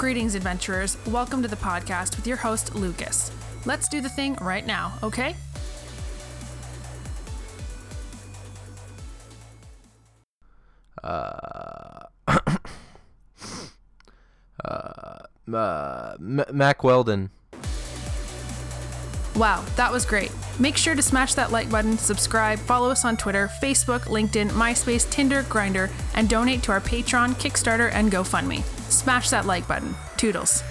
Greetings, adventurers. Welcome to the podcast with your host, Lucas. Let's do the thing right now, okay? uh, uh, Mack Weldon. Wow, that was great. Make sure to smash that like button, subscribe, follow us on Twitter, Facebook, LinkedIn, MySpace, Tinder, Grindr, and donate to our Patreon, Kickstarter, and GoFundMe. Smash that like button. Toodles.